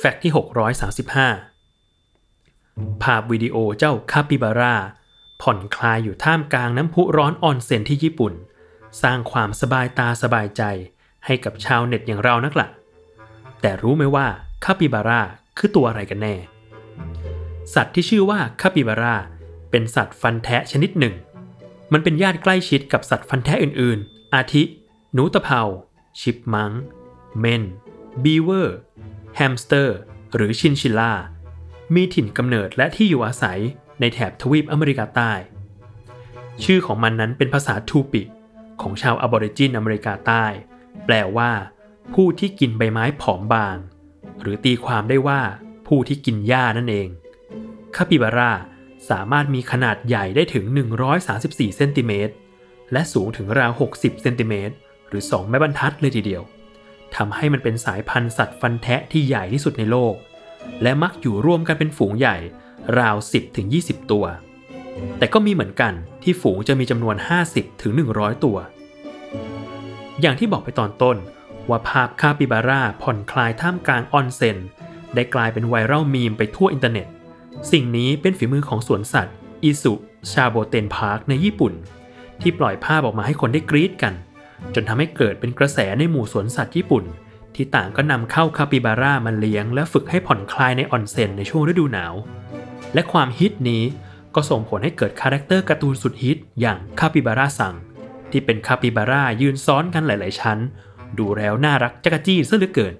แฟกต์ที่ 635 ภาพวิดีโอเจ้าคาปิบาร่าผ่อนคลายอยู่ท่ามกลางน้ำพุร้อนออนเซ็นที่ญี่ปุ่น สร้างความสบายตาสบายใจให้กับชาวเน็ตอย่างเรานักละ่ะ แต่รู้ไหมว่าคาปิบาร่าคือตัวอะไรกันแน่ สัตว์ที่ชื่อว่าคาปิบาร่าเป็นสัตว์ฟันแทะชนิดหนึ่ง มันเป็นญาติใกล้ชิดกับสัตว์ฟันแทะอื่นๆ อาทิ หนูตะเภา ชิปมังก์ บีเวอร์ แฮมสเตอร์ หรือชินชิลล่า มีถิ่นกำเนิดและที่อยู่อาศัยในแถบทวีปอเมริกาใต้ ชื่อของมันนั้นเป็นภาษาทูปิของชาวอบอริจินอเมริกาใต้ แปลว่า ผู้ที่กินใบไม้ผอมบาง หรือตีความได้ว่า ผู้ที่กินหญ้านั่นเองคาปิบาร่าสามารถมีขนาดใหญ่ได้ถึง 134 เซนติเมตร และสูงถึงราว 60 เซนติเมตร หรือ2 ไม้บรรทัดเลยทีเดียว ทำให้มันเป็นสายพันธุ์สัตว์ฟันแทะที่ใหญ่ที่สุดในโลก และมักอยู่ร่วมกันเป็นฝูงใหญ่ ราว 10-20 ตัว แต่ก็มีเหมือนกันที่ฝูงจะมีจำนวน 50-100 ตัว อย่างที่บอกไปตอนต้น ว่าภาพคาปิบาร่าผ่อนคลายท่ามกลางออนเซนได้กลายเป็นไวรัลมีมไปทั่วอินเทอร์เน็ต สิ่งนี้เป็นฝีมือของสวนสัตว์อิซุชาโบเตนพาร์คในญี่ปุ่น ที่ปล่อยภาพออกมาให้คนได้กรี๊ดกัน จนทำให้เกิดเป็นกระแสในหมู่สวนสัตว์ญี่ปุ่น ที่ต่างก็นำเข้าคาปิบาร่ามาเลี้ยง และฝึกให้ผ่อนคลายในออนเซ็นในช่วงฤดูหนาว และความฮิตนี้ก็ส่งผลให้เกิดคาแรคเตอร์การ์ตูนสุดฮิตอย่างคาปิบาร่าซังที่เป็นคาปิบาร่ายืนซ้อนกันหลาย ๆ ชั้น ดูแล้วน่ารักจักจี้ซะเหลือเกิน